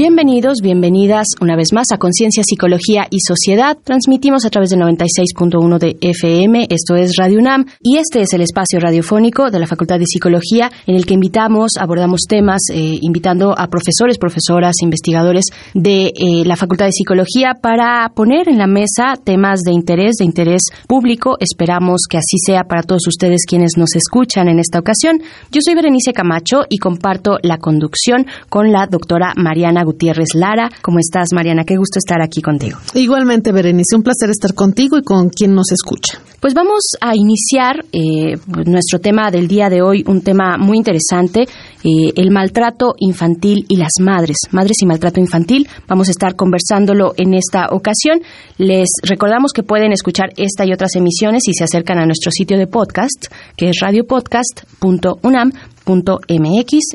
Bienvenidos, bienvenidas una vez más a Conciencia, Psicología y Sociedad. Transmitimos a través de 96.1 de FM, esto es Radio UNAM, y este es el espacio radiofónico de la Facultad de Psicología en el que invitamos, abordamos temas, eh, invitando a profesores, profesoras, investigadores de eh, la Facultad de Psicología para poner en la mesa temas de interés, de interés público. Esperamos que así sea para todos ustedes quienes nos escuchan en esta ocasión. Yo soy Berenice Camacho y comparto la conducción con la doctora Mariana Gutiérrez Lara. ¿Cómo estás, Mariana? Qué gusto estar aquí contigo. Igualmente, Berenice, un placer estar contigo y con quien nos escucha. Pues vamos a iniciar eh, nuestro tema del día de hoy, un tema muy interesante, eh, el maltrato infantil y las madres, madres y maltrato infantil. Vamos a estar conversándolo en esta ocasión. Les recordamos que pueden escuchar esta y otras emisiones si se acercan a nuestro sitio de podcast, que es radiopodcast.unam.mx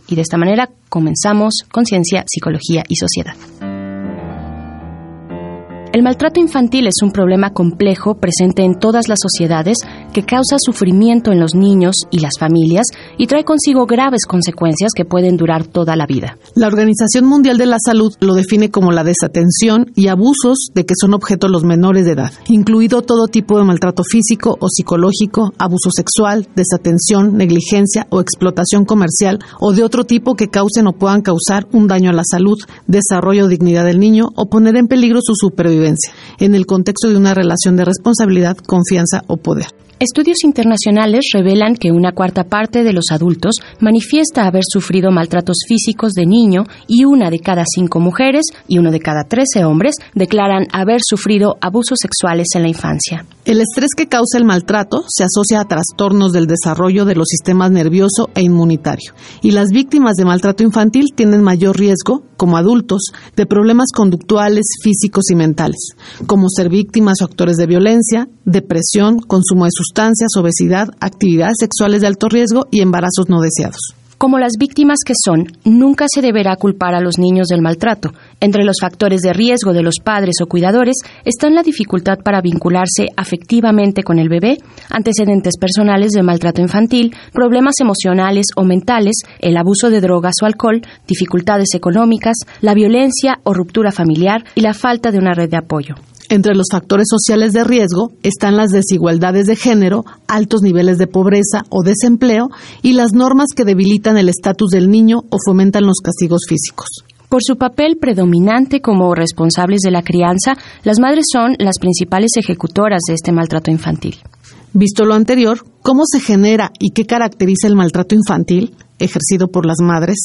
y de esta manera comenzamos Conciencia, Psicología y Sociedad. El maltrato infantil es un problema complejo presente en todas las sociedades que causa sufrimiento en los niños y las familias y trae consigo graves consecuencias que pueden durar toda la vida. La Organización Mundial de la Salud lo define como la desatención y abusos de que son objeto los menores de edad, incluido todo tipo de maltrato físico o psicológico, abuso sexual, desatención, negligencia o explotación comercial o de otro tipo que causen o puedan causar un daño a la salud, desarrollo o dignidad del niño o poner en peligro su supervivencia en el contexto de una relación de responsabilidad, confianza o poder. Estudios internacionales revelan que una cuarta parte de los adultos manifiesta haber sufrido maltratos físicos de niño y una de cada cinco mujeres y uno de cada trece hombres declaran haber sufrido abusos sexuales en la infancia. El estrés que causa el maltrato se asocia a trastornos del desarrollo de los sistemas nervioso e inmunitario y las víctimas de maltrato infantil tienen mayor riesgo, como adultos, de problemas conductuales, físicos y mentales, como ser víctimas o actores de violencia, depresión, consumo de sustancias, obesidad, actividades sexuales de alto riesgo y embarazos no deseados. Como las víctimas que son, nunca se deberá culpar a los niños del maltrato. Entre los factores de riesgo de los padres o cuidadores están la dificultad para vincularse afectivamente con el bebé, antecedentes personales de maltrato infantil, problemas emocionales o mentales, el abuso de drogas o alcohol, dificultades económicas, la violencia o ruptura familiar y la falta de una red de apoyo. Entre los factores sociales de riesgo están las desigualdades de género, altos niveles de pobreza o desempleo y las normas que debilitan el estatus del niño o fomentan los castigos físicos. Por su papel predominante como responsables de la crianza, las madres son las principales ejecutoras de este maltrato infantil. Visto lo anterior, ¿cómo se genera y qué caracteriza el maltrato infantil ejercido por las madres?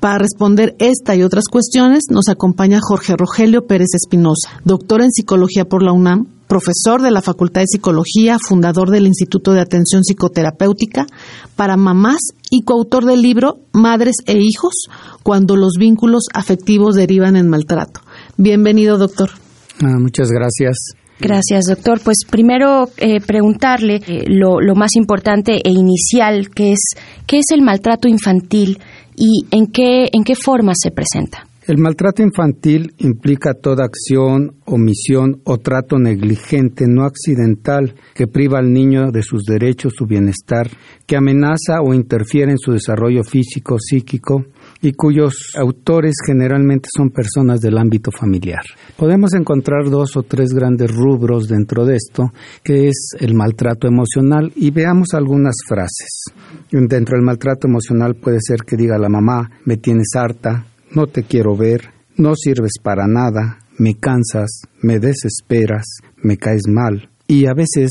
Para responder esta y otras cuestiones nos acompaña Jorge Rogelio Pérez Espinosa, doctor en psicología por la UNAM, profesor de la Facultad de Psicología, fundador del Instituto de Atención Psicoterapéutica para Mamás y coautor del libro Madres e Hijos, cuando los vínculos afectivos derivan en maltrato. Bienvenido, doctor. Ah, muchas gracias. Gracias, doctor. Pues primero eh, preguntarle eh, lo, lo, más importante e inicial, que es qué es el maltrato infantil y en qué, en qué forma se presenta. El maltrato infantil implica toda acción, omisión o trato negligente, no accidental, que priva al niño de sus derechos, su bienestar, que amenaza o interfiere en su desarrollo físico, psíquico, y cuyos autores generalmente son personas del ámbito familiar. Podemos encontrar dos o tres grandes rubros dentro de esto, que es el maltrato emocional, y veamos algunas frases. Dentro del maltrato emocional puede ser que diga la mamá, me tienes harta, no te quiero ver, no sirves para nada, me cansas, me desesperas, me caes mal. Y a veces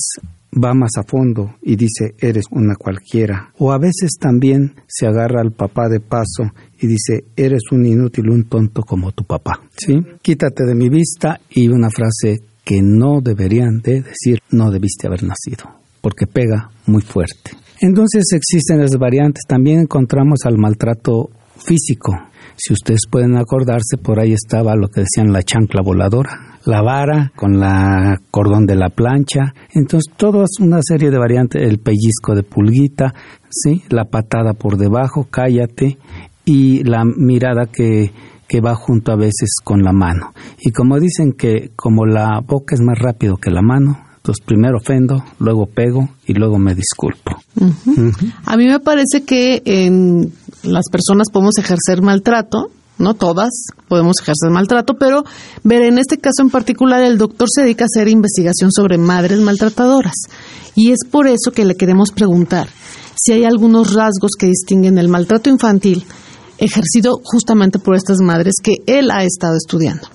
va más a fondo y dice eres una cualquiera. O a veces también se agarra al papá de paso y dice eres un inútil, un tonto como tu papá. ¿Sí? Quítate de mi vista y una frase que no deberían de decir no debiste haber nacido, porque pega muy fuerte. Entonces existen las variantes. También encontramos al maltrato físico. Si ustedes pueden acordarse, por ahí estaba lo que decían la chancla voladora, la vara con la cordón de la plancha. Entonces, todo es una serie de variantes, el pellizco de pulguita, ¿sí? la patada por debajo, cállate, y la mirada que, que va junto a veces con la mano. Y como dicen que como la boca es más rápido que la mano, entonces primero ofendo, luego pego y luego me disculpo. A mí me parece que en las personas podemos ejercer maltrato, no todas podemos ejercer maltrato, pero ver en este caso en particular el doctor se dedica a hacer investigación sobre madres maltratadoras y es por eso que le queremos preguntar si hay algunos rasgos que distinguen el maltrato infantil ejercido justamente por estas madres que él ha estado estudiando.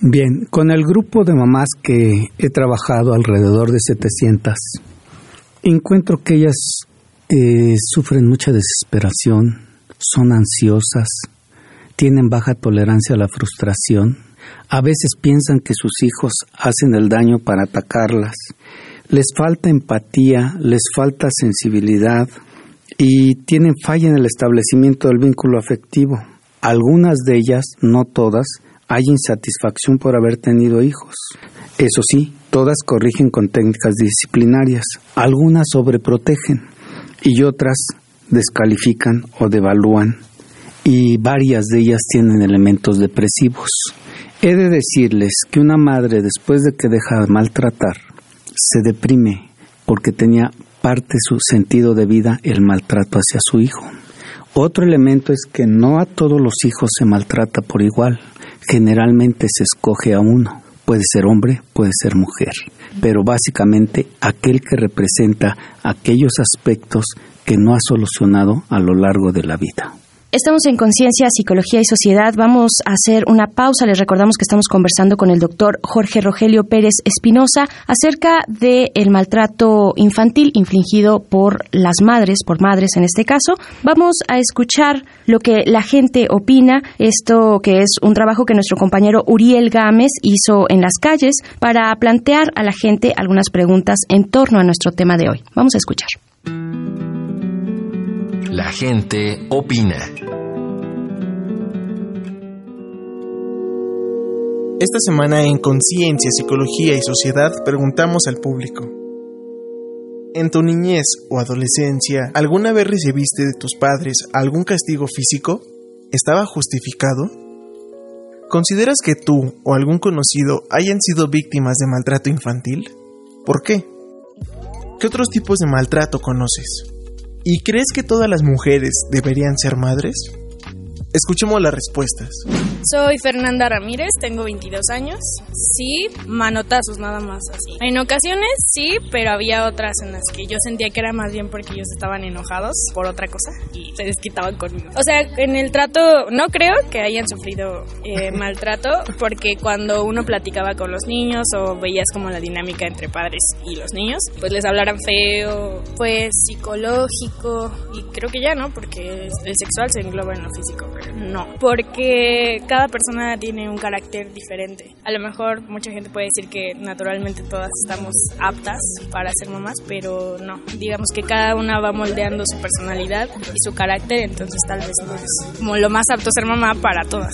Bien, con el grupo de mamás que he trabajado alrededor de 700, encuentro que ellas eh, sufren mucha desesperación, son ansiosas, tienen baja tolerancia a la frustración, a veces piensan que sus hijos hacen el daño para atacarlas, les falta empatía, les falta sensibilidad y tienen falla en el establecimiento del vínculo afectivo. Algunas de ellas, no todas, hay insatisfacción por haber tenido hijos. Eso sí, todas corrigen con técnicas disciplinarias, algunas sobreprotegen y otras descalifican o devalúan y varias de ellas tienen elementos depresivos. He de decirles que una madre después de que deja de maltratar se deprime porque tenía parte su sentido de vida el maltrato hacia su hijo. Otro elemento es que no a todos los hijos se maltrata por igual generalmente se escoge a uno. Puede ser hombre, puede ser mujer, pero básicamente aquel que representa aquellos aspectos que no ha solucionado a lo largo de la vida. Estamos en Conciencia, Psicología y Sociedad. Vamos a hacer una pausa. Les recordamos que estamos conversando con el doctor Jorge Rogelio Pérez Espinosa acerca del maltrato infantil infligido por las madres, por madres en este caso. Vamos a escuchar lo que la gente opina. Esto que es un trabajo que nuestro compañero Uriel Gámez hizo en las calles para plantear a la gente algunas preguntas en torno a nuestro tema de hoy. Vamos a escuchar. La gente opina. Esta semana en Conciencia, Psicología y Sociedad preguntamos al público. ¿En tu niñez o adolescencia alguna vez recibiste de tus padres algún castigo físico? ¿Estaba justificado? ¿Consideras que tú o algún conocido hayan sido víctimas de maltrato infantil? ¿Por qué? ¿Qué otros tipos de maltrato conoces? ¿Y crees que todas las mujeres deberían ser madres? Escuchemos las respuestas. Soy Fernanda Ramírez, tengo 22 años. Sí, manotazos nada más así. En ocasiones sí, pero había otras en las que yo sentía que era más bien porque ellos estaban enojados por otra cosa y se desquitaban conmigo. O sea, en el trato no creo que hayan sufrido eh, maltrato porque cuando uno platicaba con los niños o veías como la dinámica entre padres y los niños, pues les hablaran feo, pues psicológico y creo que ya no, porque el sexual se engloba en lo físico, pero no, porque cada persona tiene un carácter diferente. A lo mejor mucha gente puede decir que naturalmente todas estamos aptas para ser mamás, pero no. Digamos que cada una va moldeando su personalidad y su carácter, entonces tal vez no es como lo más apto ser mamá para todas.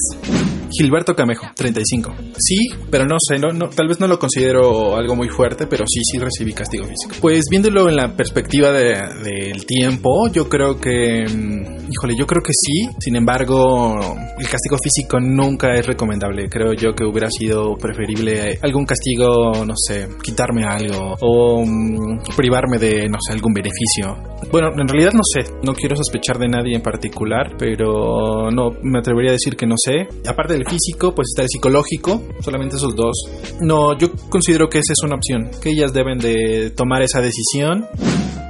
Gilberto Camejo, 35. Sí, pero no sé, no, tal vez no lo considero algo muy fuerte, pero sí, sí recibí castigo físico. Pues viéndolo en la perspectiva del tiempo, yo creo que, mm, híjole, yo creo que sí. Sin embargo, el castigo físico nunca es recomendable. Creo yo que hubiera sido preferible algún castigo, no sé, quitarme algo o mm, privarme de, no sé, algún beneficio. Bueno, en realidad no sé, no quiero sospechar de nadie en particular, pero no me atrevería a decir que no sé. Aparte el físico, pues está el psicológico, solamente esos dos. No, yo considero que esa es una opción, que ellas deben de tomar esa decisión.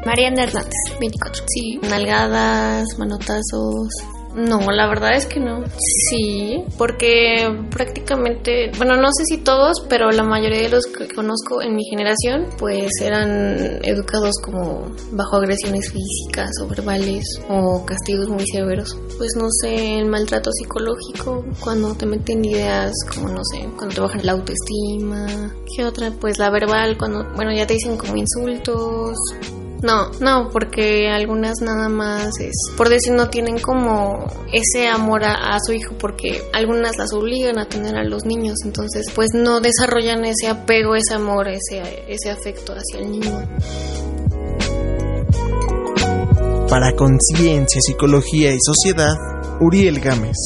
Mariana Hernández, 24. Sí, nalgadas, manotazos, no, la verdad es que no. Sí, porque prácticamente, bueno, no sé si todos, pero la mayoría de los que conozco en mi generación, pues eran educados como bajo agresiones físicas o verbales o castigos muy severos. Pues no sé, el maltrato psicológico, cuando te meten ideas como, no sé, cuando te bajan la autoestima. ¿Qué otra? Pues la verbal, cuando, bueno, ya te dicen como insultos No, no, porque algunas nada más es, por decir, no tienen como ese amor a, su hijo, porque algunas las obligan a tener a los niños, entonces pues no desarrollan ese apego, ese amor, ese, ese afecto hacia el niño. Para Conciencia, Psicología y Sociedad, Uriel Gámez.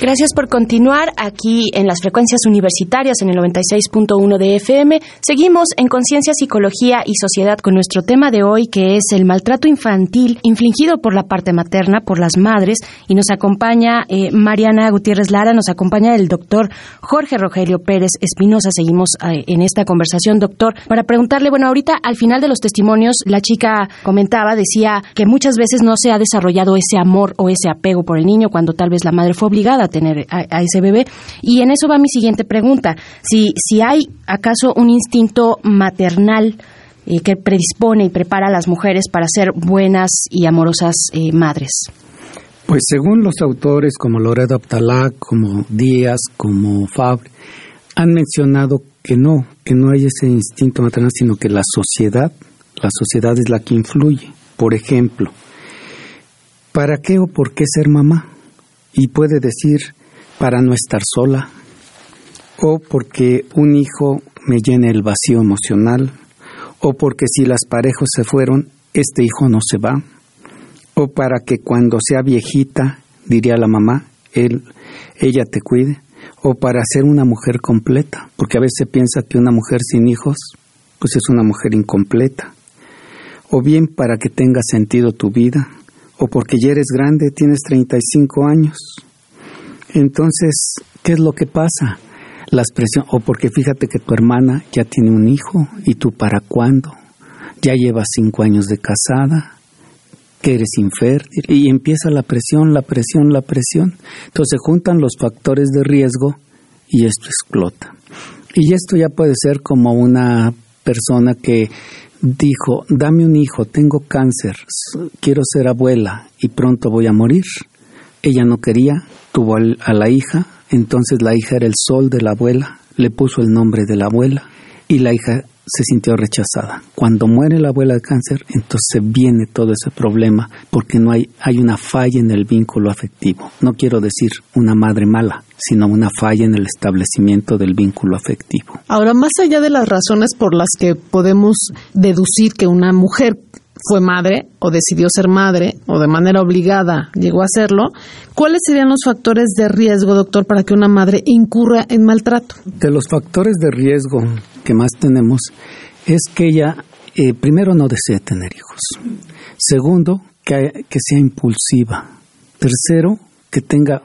Gracias por continuar aquí en las frecuencias universitarias en el 96.1 de FM. Seguimos en Conciencia, Psicología y Sociedad con nuestro tema de hoy que es el maltrato infantil infligido por la parte materna, por las madres. Y nos acompaña eh, Mariana Gutiérrez Lara, nos acompaña el doctor Jorge Rogelio Pérez Espinosa. Seguimos eh, en esta conversación, doctor, para preguntarle, bueno, ahorita al final de los testimonios la chica comentaba, decía que muchas veces no se ha desarrollado ese amor o ese apego por el niño cuando tal vez la madre fue obligada tener a, ese bebé. Y en eso va mi siguiente pregunta. Si, si hay acaso un instinto maternal eh, que predispone y prepara a las mujeres para ser buenas y amorosas eh, madres. Pues según los autores como Loredo Abtalá, como Díaz, como Fabre, han mencionado que no, que no hay ese instinto maternal, sino que la sociedad, la sociedad es la que influye. Por ejemplo, ¿para qué o por qué ser mamá? Y puede decir para no estar sola o porque un hijo me llene el vacío emocional o porque si las parejas se fueron, este hijo no se va o para que cuando sea viejita, diría la mamá, él, ella te cuide o para ser una mujer completa, porque a veces se piensa que una mujer sin hijos pues es una mujer incompleta o bien para que tenga sentido tu vida o porque ya eres grande, tienes 35 años. Entonces, ¿qué es lo que pasa? La expresión, o porque fíjate que tu hermana ya tiene un hijo y tú para cuándo, ya llevas cinco años de casada, que eres infértil y empieza la presión, la presión, la presión. Entonces se juntan los factores de riesgo y esto explota. Y esto ya puede ser como una persona que dijo, dame un hijo, tengo cáncer, quiero ser abuela y pronto voy a morir. Ella no quería, tuvo a la hija, entonces la hija era el sol de la abuela, le puso el nombre de la abuela y la hija se sintió rechazada. Cuando muere la abuela de cáncer, entonces viene todo ese problema porque no hay, hay una falla en el vínculo afectivo. No quiero decir una madre mala, sino una falla en el establecimiento del vínculo afectivo. Ahora, más allá de las razones por las que podemos deducir que una mujer fue madre o decidió ser madre o de manera obligada llegó a serlo, ¿cuáles serían los factores de riesgo, doctor, para que una madre incurra en maltrato? De los factores de riesgo que más tenemos es que ella, eh, primero, no desee tener hijos. Segundo, que, que sea impulsiva. Tercero, que tenga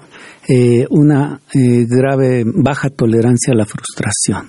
eh, una eh, grave baja tolerancia a la frustración.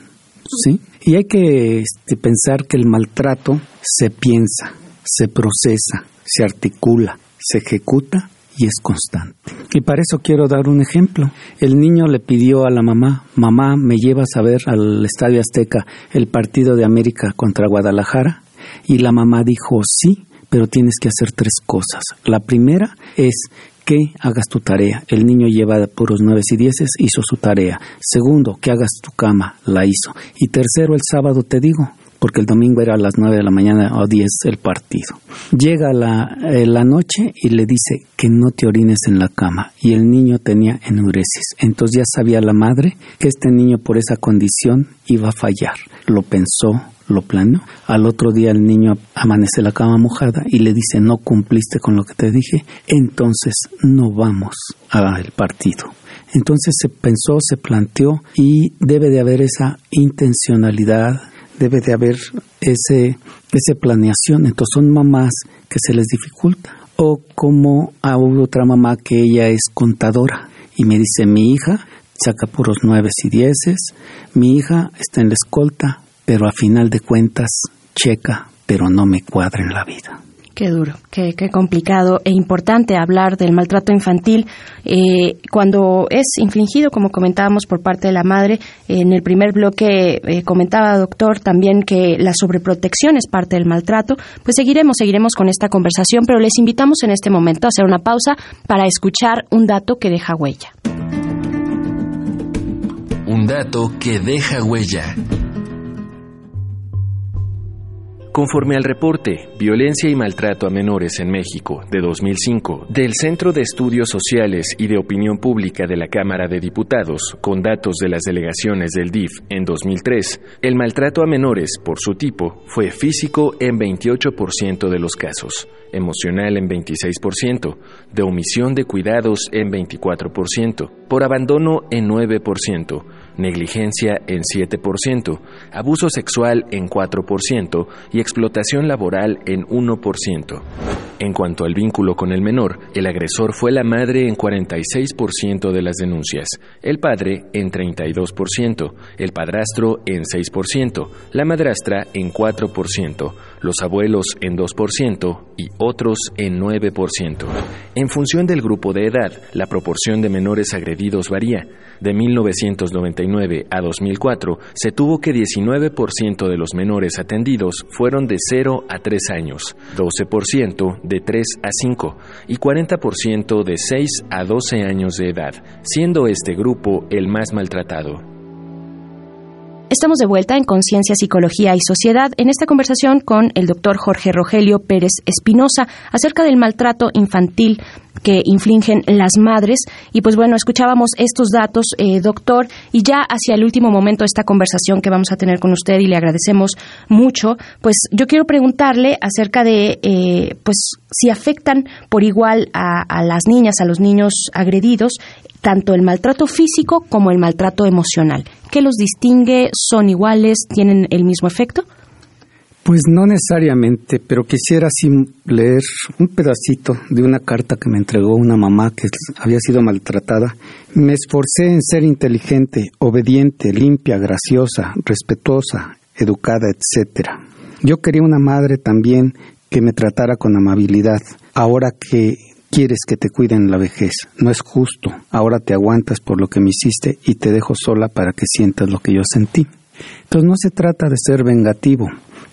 ¿sí? Y hay que este, pensar que el maltrato se piensa, se procesa, se articula, se ejecuta y es constante. Y para eso quiero dar un ejemplo. El niño le pidió a la mamá, mamá, ¿me llevas a ver al Estadio Azteca el partido de América contra Guadalajara? Y la mamá dijo, sí, pero tienes que hacer tres cosas. La primera es que hagas tu tarea. El niño lleva puros nueve y dieces, hizo su tarea. Segundo, que hagas tu cama, la hizo. Y tercero, el sábado te digo, porque el domingo era a las 9 de la mañana o 10 el partido. Llega la, eh, la noche y le dice que no te orines en la cama y el niño tenía enuresis. Entonces ya sabía la madre que este niño por esa condición iba a fallar. Lo pensó, lo planeó. Al otro día el niño amanece la cama mojada y le dice no cumpliste con lo que te dije, entonces no vamos al partido. Entonces se pensó, se planteó y debe de haber esa intencionalidad, debe de haber ese, esa planeación. Entonces son mamás que se les dificulta. O como a otra mamá que ella es contadora y me dice mi hija saca puros nueve y dieces, mi hija está en la escolta, pero a final de cuentas checa, pero no me cuadra en la vida. Qué duro, qué, complicado e importante hablar del maltrato infantil eh, cuando es infligido, como comentábamos, por parte de la madre. En el primer bloque eh, comentaba, doctor, también que la sobreprotección es parte del maltrato. Pues seguiremos, seguiremos con esta conversación, pero les invitamos en este momento a hacer una pausa para escuchar un dato que deja huella. Un dato que deja huella. Conforme al reporte Violencia y Maltrato a Menores en México de 2005 del Centro de Estudios Sociales y de Opinión Pública de la Cámara de Diputados, con datos de las delegaciones del DIF en 2003, el maltrato a menores por su tipo fue físico en 28% de los casos, emocional en 26%, de omisión de cuidados en 24%, por abandono en 9%, negligencia en 7%, abuso sexual en 4% y explotación laboral en 1%. En cuanto al vínculo con el menor, el agresor fue la madre en 46% de las denuncias, el padre en 32%, el padrastro en 6%, la madrastra en 4%, los abuelos en 2% y otros en 9%. En función del grupo de edad, la proporción de menores agredidos varía. De 1999 a 2004, se tuvo que 19% de los menores atendidos fueron de 0 a 3 años, 12% de 3 a 5 y 40% de 6 a 12 años de edad, siendo este grupo el más maltratado. Estamos de vuelta en Conciencia, Psicología y Sociedad en esta conversación con el doctor Jorge Rogelio Pérez Espinosa acerca del maltrato infantil que infligen las madres. Y pues bueno, escuchábamos estos datos, eh, doctor, y ya hacia el último momento esta conversación que vamos a tener con usted y le agradecemos mucho, pues yo quiero preguntarle acerca de, eh, pues, si afectan por igual a las niñas, a los niños agredidos, tanto el maltrato físico como el maltrato emocional. ¿Qué los distingue? ¿Son iguales? ¿Tienen el mismo efecto? Pues no necesariamente, pero quisiera así leer un pedacito de una carta que me entregó una mamá que había sido maltratada. Me esforcé en ser inteligente, obediente, limpia, graciosa, respetuosa, educada, etc. Yo quería una madre también que me tratara con amabilidad. Ahora que quieres que te cuiden en la vejez, no es justo. Ahora te aguantas por lo que me hiciste y te dejo sola para que sientas lo que yo sentí. Entonces no se trata de ser vengativo,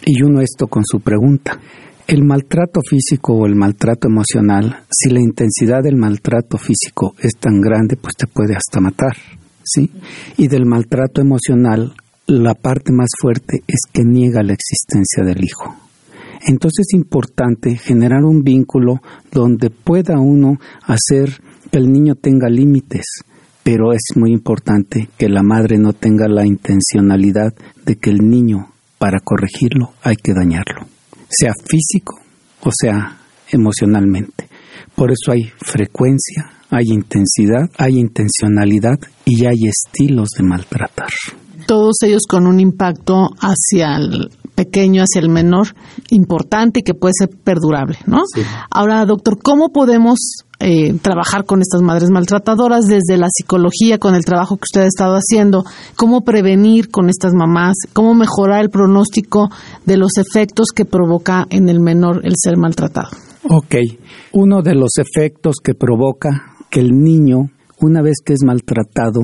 y uno esto con su pregunta. El maltrato físico o el maltrato emocional, si la intensidad del maltrato físico es tan grande, pues te puede hasta matar, ¿sí? Y del maltrato emocional, la parte más fuerte es que niega la existencia del hijo. Entonces es importante generar un vínculo donde pueda uno hacer que el niño tenga límites, pero es muy importante que la madre no tenga la intencionalidad de que el niño para corregirlo hay que dañarlo, sea físico o sea emocionalmente. Por eso hay frecuencia, hay intensidad, hay intencionalidad y hay estilos de maltratar. Todos ellos con un impacto hacia el pequeño, hacia el menor, importante y que puede ser perdurable, ¿no? Ahora, doctor, ¿cómo podemos eh, trabajar con estas madres maltratadoras desde la psicología, con el trabajo que usted ha estado haciendo, cómo prevenir con estas mamás, cómo mejorar el pronóstico de los efectos que provoca en el menor el ser maltratado. Ok, uno de los efectos que provoca que el niño, una vez que es maltratado,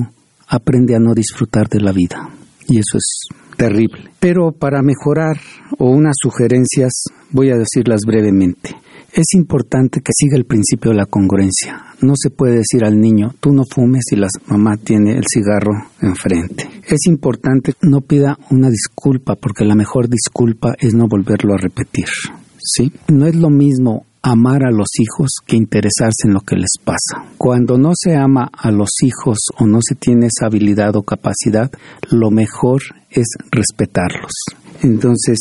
aprende a no disfrutar de la vida. Y eso es terrible. Pero para mejorar o unas sugerencias, voy a decirlas brevemente. Es importante que siga el principio de la congruencia. No se puede decir al niño, tú no fumes si la mamá tiene el cigarro enfrente. Es importante que no pida una disculpa porque la mejor disculpa es no volverlo a repetir. ¿Sí? No es lo mismo amar a los hijos que interesarse en lo que les pasa. Cuando no se ama a los hijos o no se tiene esa habilidad o capacidad, lo mejor es respetarlos. Entonces,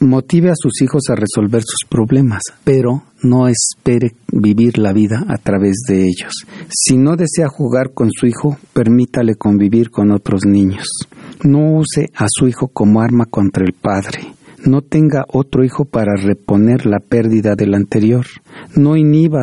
motive a sus hijos a resolver sus problemas, pero no espere vivir la vida a través de ellos. Si no desea jugar con su hijo, permítale convivir con otros niños. No use a su hijo como arma contra el padre. No tenga otro hijo para reponer la pérdida del anterior. No inhiba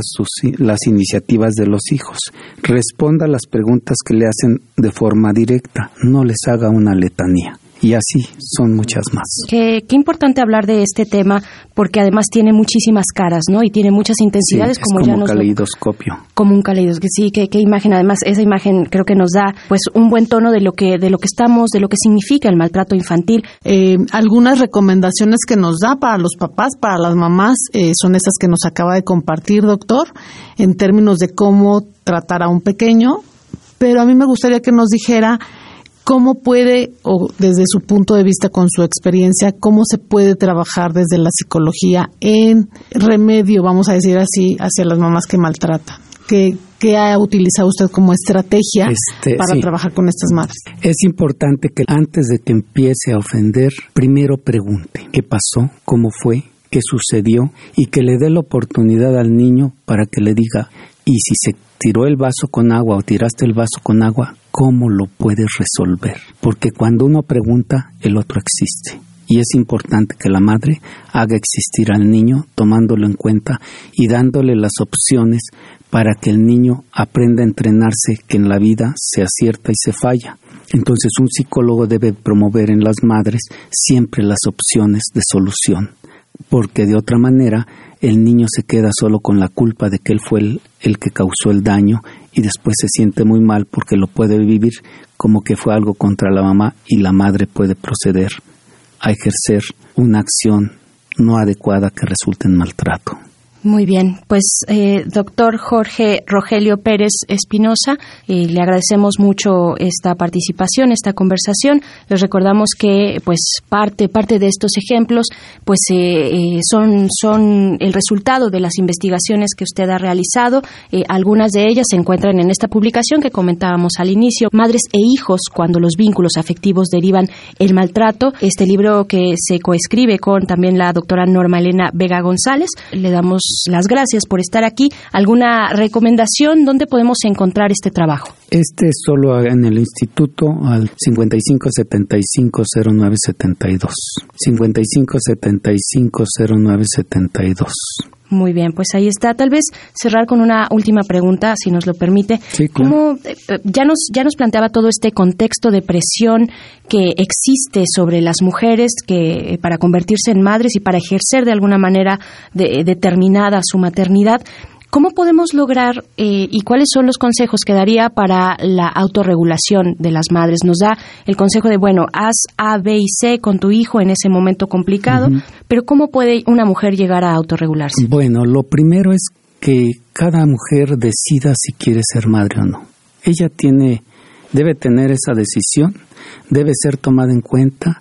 las iniciativas de los hijos. Responda a las preguntas que le hacen de forma directa. No les haga una letanía y así son muchas más. Qué, qué, importante hablar de este tema porque además tiene muchísimas caras, ¿no? Y tiene muchas intensidades como, como ya un caleidoscopio. Como un caleidoscopio, sí, qué, qué imagen. Además esa imagen creo que nos da pues un buen tono de lo que de lo que estamos, de lo que significa el maltrato infantil. Eh, algunas recomendaciones que nos da para los papás, para las mamás, eh, son esas que nos acaba de compartir, doctor, en términos de cómo tratar a un pequeño. Pero a mí me gustaría que nos dijera ¿Cómo puede, o desde su punto de vista, con su experiencia, cómo se puede trabajar desde la psicología en remedio, vamos a decir así, hacia las mamás que maltratan? ¿Qué, qué ha utilizado usted como estrategia Este, para sí. trabajar con estas madres? Es importante que antes de que empiece a ofender, primero pregunte qué pasó, cómo fue, qué sucedió y que le dé la oportunidad al niño para que le diga, y si se tiró el vaso con agua o tiraste el vaso con agua, ¿cómo lo puedes resolver? Porque cuando uno pregunta, el otro existe. Y es importante que la madre haga existir al niño tomándolo en cuenta y dándole las opciones para que el niño aprenda a entrenarse que en la vida se acierta y se falla. Entonces un psicólogo debe promover en las madres siempre las opciones de solución, porque de otra manera el niño se queda solo con la culpa de que él fue el, el que causó el daño y después se siente muy mal porque lo puede vivir como que fue algo contra la mamá y la madre puede proceder a ejercer una acción no adecuada que resulte en maltrato. Muy bien, pues eh, doctor Jorge Rogelio Pérez Espinosa, eh, le agradecemos mucho esta participación, esta conversación. Les recordamos que pues parte parte de estos ejemplos pues eh, eh, son son el resultado de las investigaciones que usted ha realizado. Eh, algunas de ellas se encuentran en esta publicación que comentábamos al inicio, Madres e hijos cuando los vínculos afectivos derivan el maltrato. Este libro que se coescribe con también la doctora Norma Elena Vega González. Le damos las gracias por estar aquí. ¿Alguna recomendación? ¿Dónde podemos encontrar este trabajo? Este es solo en el instituto al 55750972. 55750972. Muy bien, pues ahí está. Tal vez cerrar con una última pregunta, si nos lo permite. Sí, claro. ¿Cómo, eh, eh, ya, nos, ya nos planteaba todo este contexto de presión que existe sobre las mujeres que eh, para convertirse en madres y para ejercer de alguna manera de- determinada su maternidad. ¿Cómo podemos lograr eh, y cuáles son los consejos que daría para la autorregulación de las madres? Nos da el consejo de, bueno, haz A, B y C con tu hijo en ese momento complicado, pero ¿cómo puede una mujer llegar a autorregularse? Bueno, lo primero es que cada mujer decida si quiere ser madre o no. Ella tiene, debe tener esa decisión, debe ser tomada en cuenta,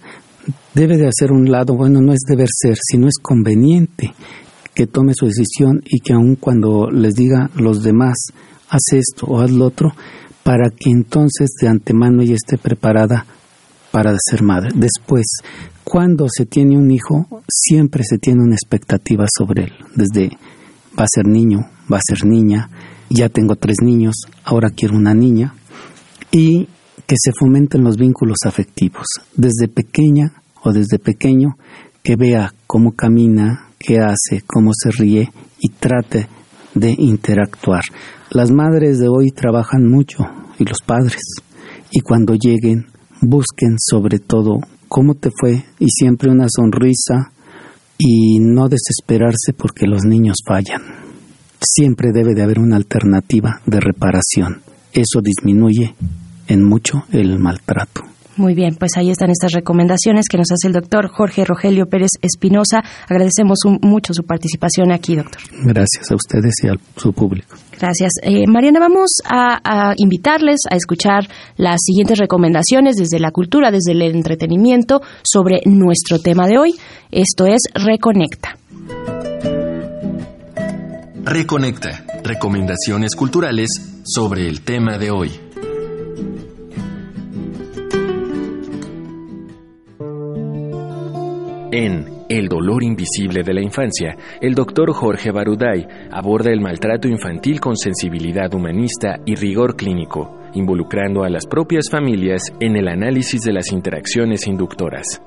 debe de hacer un lado, bueno, no es deber ser, sino es conveniente que tome su decisión y que aun cuando les diga los demás, haz esto o haz lo otro, para que entonces de antemano ella esté preparada para ser madre. Después, cuando se tiene un hijo, siempre se tiene una expectativa sobre él, desde va a ser niño, va a ser niña, ya tengo tres niños, ahora quiero una niña, y que se fomenten los vínculos afectivos, desde pequeña o desde pequeño, que vea cómo camina, qué hace, cómo se ríe y trate de interactuar. Las madres de hoy trabajan mucho y los padres, y cuando lleguen, busquen sobre todo cómo te fue y siempre una sonrisa y no desesperarse porque los niños fallan. Siempre debe de haber una alternativa de reparación. Eso disminuye en mucho el maltrato. Muy bien, pues ahí están estas recomendaciones que nos hace el doctor Jorge Rogelio Pérez Espinosa. Agradecemos un- mucho su participación aquí, doctor. Gracias a ustedes y a su público. Gracias. Eh, Mariana, vamos a, a invitarles a escuchar las siguientes recomendaciones desde la cultura, desde el entretenimiento sobre nuestro tema de hoy. Esto es Reconecta. Reconecta. Recomendaciones culturales sobre el tema de hoy. En El dolor invisible de la infancia, el doctor Jorge Baruday aborda el maltrato infantil con sensibilidad humanista y rigor clínico, involucrando a las propias familias en el análisis de las interacciones inductoras.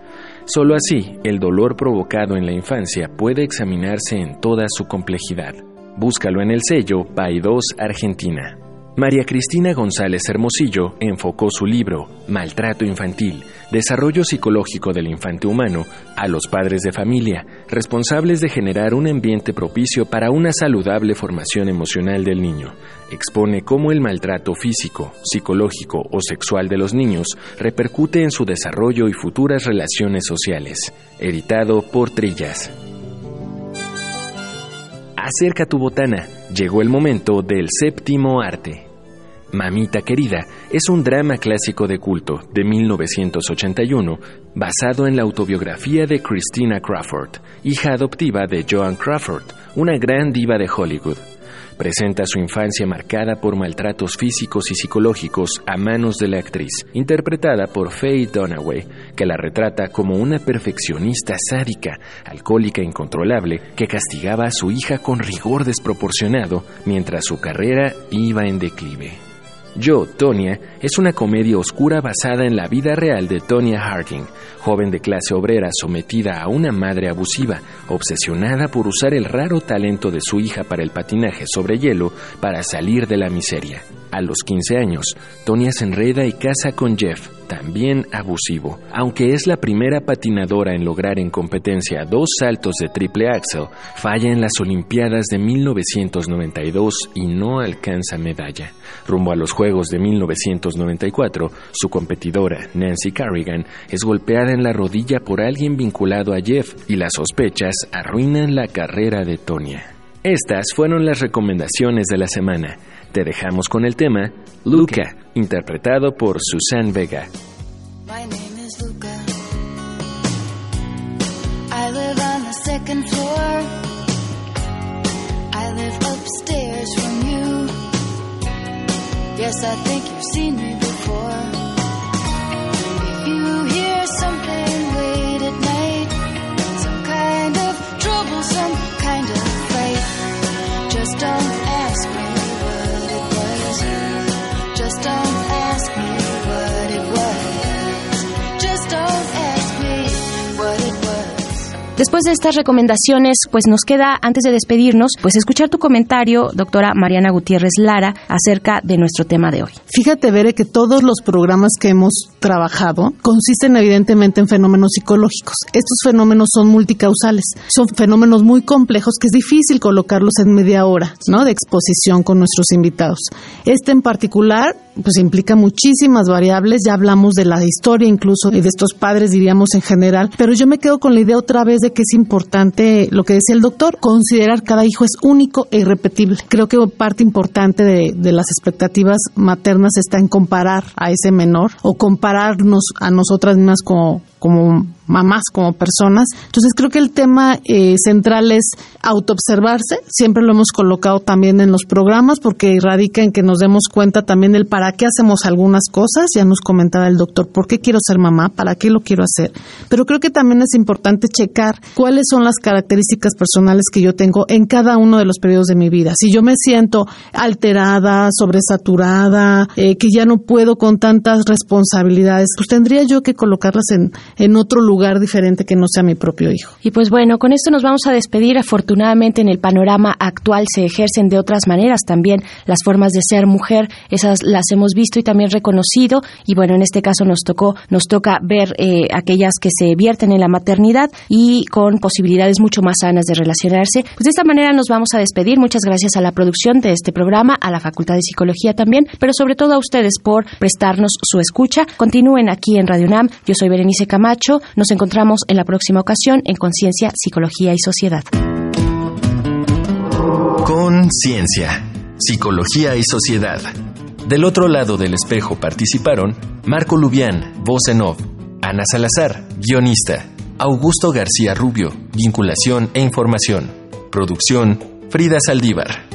Solo así, el dolor provocado en la infancia puede examinarse en toda su complejidad. Búscalo en el sello PAI 2 Argentina. María Cristina González Hermosillo enfocó su libro Maltrato Infantil, Desarrollo Psicológico del Infante Humano a los padres de familia, responsables de generar un ambiente propicio para una saludable formación emocional del niño. Expone cómo el maltrato físico, psicológico o sexual de los niños repercute en su desarrollo y futuras relaciones sociales. Editado por Trillas. Acerca tu botana. Llegó el momento del séptimo arte. Mamita Querida es un drama clásico de culto de 1981 basado en la autobiografía de Christina Crawford, hija adoptiva de Joan Crawford, una gran diva de Hollywood. Presenta su infancia marcada por maltratos físicos y psicológicos a manos de la actriz, interpretada por Faye Dunaway, que la retrata como una perfeccionista sádica, alcohólica incontrolable, que castigaba a su hija con rigor desproporcionado mientras su carrera iba en declive. Yo, Tonya, es una comedia oscura basada en la vida real de Tonya Harding, joven de clase obrera sometida a una madre abusiva, obsesionada por usar el raro talento de su hija para el patinaje sobre hielo para salir de la miseria. A los 15 años, Tonya se enreda y casa con Jeff, también abusivo. Aunque es la primera patinadora en lograr en competencia dos saltos de triple axel, falla en las Olimpiadas de 1992 y no alcanza medalla. Rumbo a los Juegos de 1994, su competidora, Nancy Carrigan, es golpeada en la rodilla por alguien vinculado a Jeff y las sospechas arruinan la carrera de Tonya. Estas fueron las recomendaciones de la semana. Te dejamos con el tema Luca, interpretado por Susan Vega. I live on the second floor. Yes, I think you've seen me Después de estas recomendaciones, pues nos queda, antes de despedirnos, pues escuchar tu comentario, doctora Mariana Gutiérrez Lara, acerca de nuestro tema de hoy. Fíjate, Bere, que todos los programas que hemos trabajado consisten evidentemente en fenómenos psicológicos. Estos fenómenos son multicausales, son fenómenos muy complejos que es difícil colocarlos en media hora, ¿no? De exposición con nuestros invitados. Este en particular, pues implica muchísimas variables, ya hablamos de la historia incluso y de estos padres diríamos en general, pero yo me quedo con la idea otra vez de que es importante lo que decía el doctor, considerar cada hijo es único e irrepetible. Creo que parte importante de, de las expectativas maternas está en comparar a ese menor o compararnos a nosotras mismas como, como mamás, como personas. Entonces creo que el tema eh, central es autoobservarse. Siempre lo hemos colocado también en los programas porque radica en que nos demos cuenta también del para qué hacemos algunas cosas. Ya nos comentaba el doctor, ¿por qué quiero ser mamá? ¿Para qué lo quiero hacer? Pero creo que también es importante checar cuáles son las características personales que yo tengo en cada uno de los periodos de mi vida. Si yo me siento alterada, sobresaturada, eh, que ya no puedo con tantas responsabilidades, pues tendría yo que colocarlas en, en otro lugar diferente que no sea mi propio hijo. Y pues bueno, con esto nos vamos a despedir. Afortunadamente en el panorama actual se ejercen de otras maneras también las formas de ser mujer. Esas las hemos visto y también reconocido. Y bueno, en este caso nos tocó, nos toca ver eh, aquellas que se vierten en la maternidad y con posibilidades mucho más sanas de relacionarse. Pues de esta manera nos vamos a despedir. Muchas gracias a la producción de este programa, a la Facultad de Psicología también, pero sobre todo a ustedes por prestarnos su escucha. Continúen aquí en Radio UNAM. Yo soy Berenice Nos encontramos en la próxima ocasión en Conciencia, Psicología y Sociedad. Conciencia, Psicología y Sociedad. Del otro lado del espejo participaron Marco Lubián, voz en off, Ana Salazar, guionista, Augusto García Rubio, vinculación e información, producción, Frida Saldívar.